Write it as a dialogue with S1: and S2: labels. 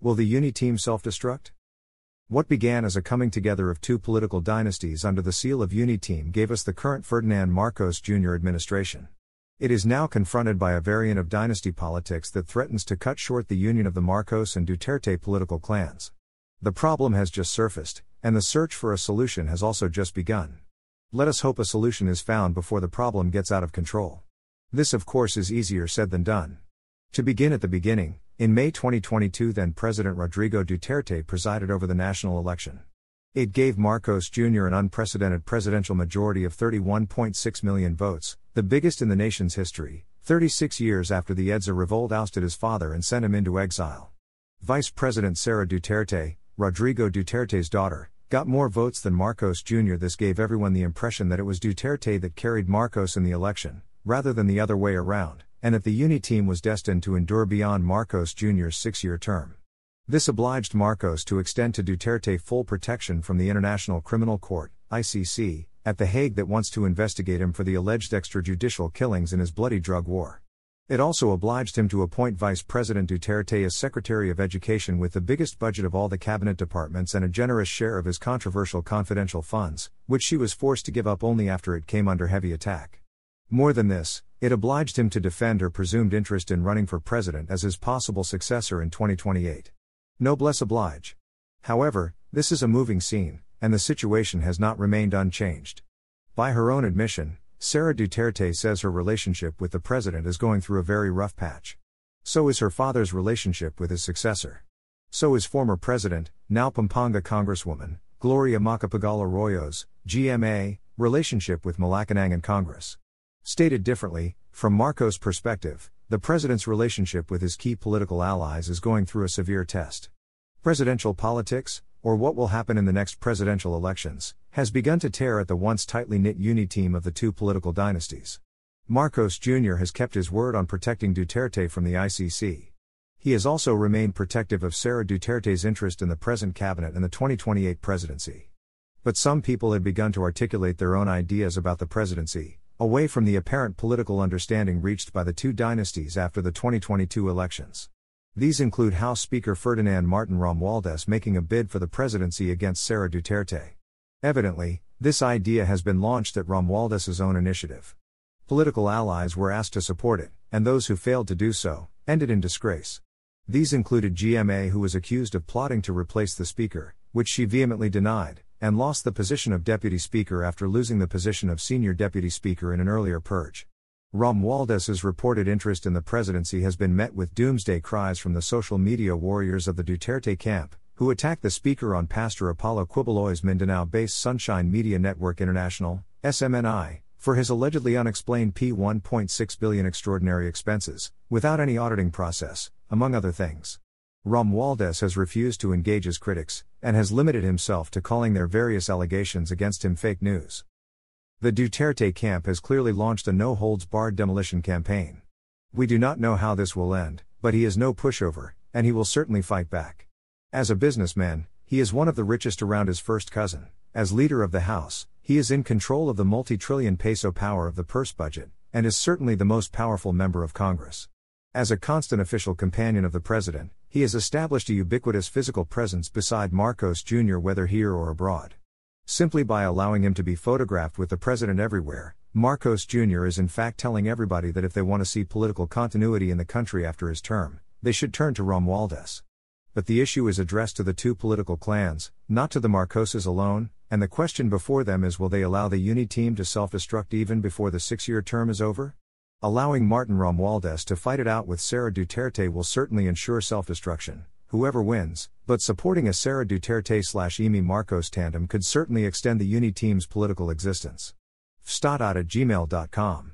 S1: Will the UniTeam self destruct? What began as a coming together of two political dynasties under the seal of UniTeam gave us the current Ferdinand Marcos Jr. administration. It is now confronted by a variant of dynasty politics that threatens to cut short the union of the Marcos and Duterte political clans. The problem has just surfaced, and the search for a solution has also just begun. Let us hope a solution is found before the problem gets out of control. This, of course, is easier said than done. To begin at the beginning, in May 2022, then President Rodrigo Duterte presided over the national election. It gave Marcos Jr. an unprecedented presidential majority of 31.6 million votes, the biggest in the nation's history, 36 years after the EDSA revolt ousted his father and sent him into exile. Vice President Sara Duterte, Rodrigo Duterte's daughter, got more votes than Marcos Jr. This gave everyone the impression that it was Duterte that carried Marcos in the election, rather than the other way around and that the UniTeam was destined to endure beyond Marcos Jr.'s six year term. This obliged Marcos to extend to Duterte full protection from the International Criminal Court, ICC, at The Hague that wants to investigate him for the alleged extrajudicial killings in his bloody drug war. It also obliged him to appoint Vice President Duterte as Secretary of Education with the biggest budget of all the cabinet departments and a generous share of his controversial confidential funds, which she was forced to give up only after it came under heavy attack. More than this, it obliged him to defend her presumed interest in running for president as his possible successor in 2028. Noblesse oblige. However, this is a moving scene, and the situation has not remained unchanged. By her own admission, Sara Duterte says her relationship with the president is going through a very rough patch. So is her father's relationship with his successor. So is former president, now Pampanga Congresswoman, Gloria Macapagal Arroyo's, GMA, relationship with Malacanang and Congress. Stated differently, from Marcos' perspective, the president's relationship with his key political allies is going through a severe test. Presidential politics, or what will happen in the next presidential elections, has begun to tear at the once tightly knit UniTeam of the two political dynasties. Marcos Jr. has kept his word on protecting Duterte from the ICC. He has also remained protective of Sara Duterte's interest in the present cabinet and the 2028 presidency. But some people had begun to articulate their own ideas about the presidency, away from the apparent political understanding reached by the two dynasties after the 2022 elections. These include House Speaker Ferdinand Martin Romualdez making a bid for the presidency against Sara Duterte. Evidently, this idea has been launched at Romualdez's own initiative. Political allies were asked to support it, and those who failed to do so ended in disgrace. These included GMA, who was accused of plotting to replace the Speaker, which she vehemently denied, and lost the position of Deputy Speaker after losing the position of Senior Deputy Speaker in an earlier purge. Romualdez's reported interest in the presidency has been met with doomsday cries from the social media warriors of the Duterte camp, who attacked the speaker on Pastor Apollo Quiboloy's Mindanao based Sunshine Media Network International, SMNI, for his allegedly unexplained P1.6 billion extraordinary expenses, without any auditing process, among other things. Romualdez has refused to engage his critics, and has limited himself to calling their various allegations against him fake news. The Duterte camp has clearly launched a no holds barred demolition campaign. We do not know how this will end, but he is no pushover, and he will certainly fight back. As a businessman, he is one of the richest around his first cousin. As leader of the House, he is in control of the multi trillion peso power of the purse budget, and is certainly the most powerful member of Congress. As a constant official companion of the president, he has established a ubiquitous physical presence beside Marcos Jr., whether here or abroad. Simply by allowing him to be photographed with the president everywhere, Marcos Jr. is in fact telling everybody that if they want to see political continuity in the country after his term, they should turn to Romualdez. But the issue is addressed to the two political clans, not to the Marcoses alone, and the question before them is will they allow the UniTeam to self destruct even before the six year term is over? Allowing Martin Romualdez to fight it out with Sara Duterte will certainly ensure self destruction, whoever wins, but supporting a Sara Duterte slash Imee Marcos tandem could certainly extend the UniTeam's political existence. Fstadat at gmail.com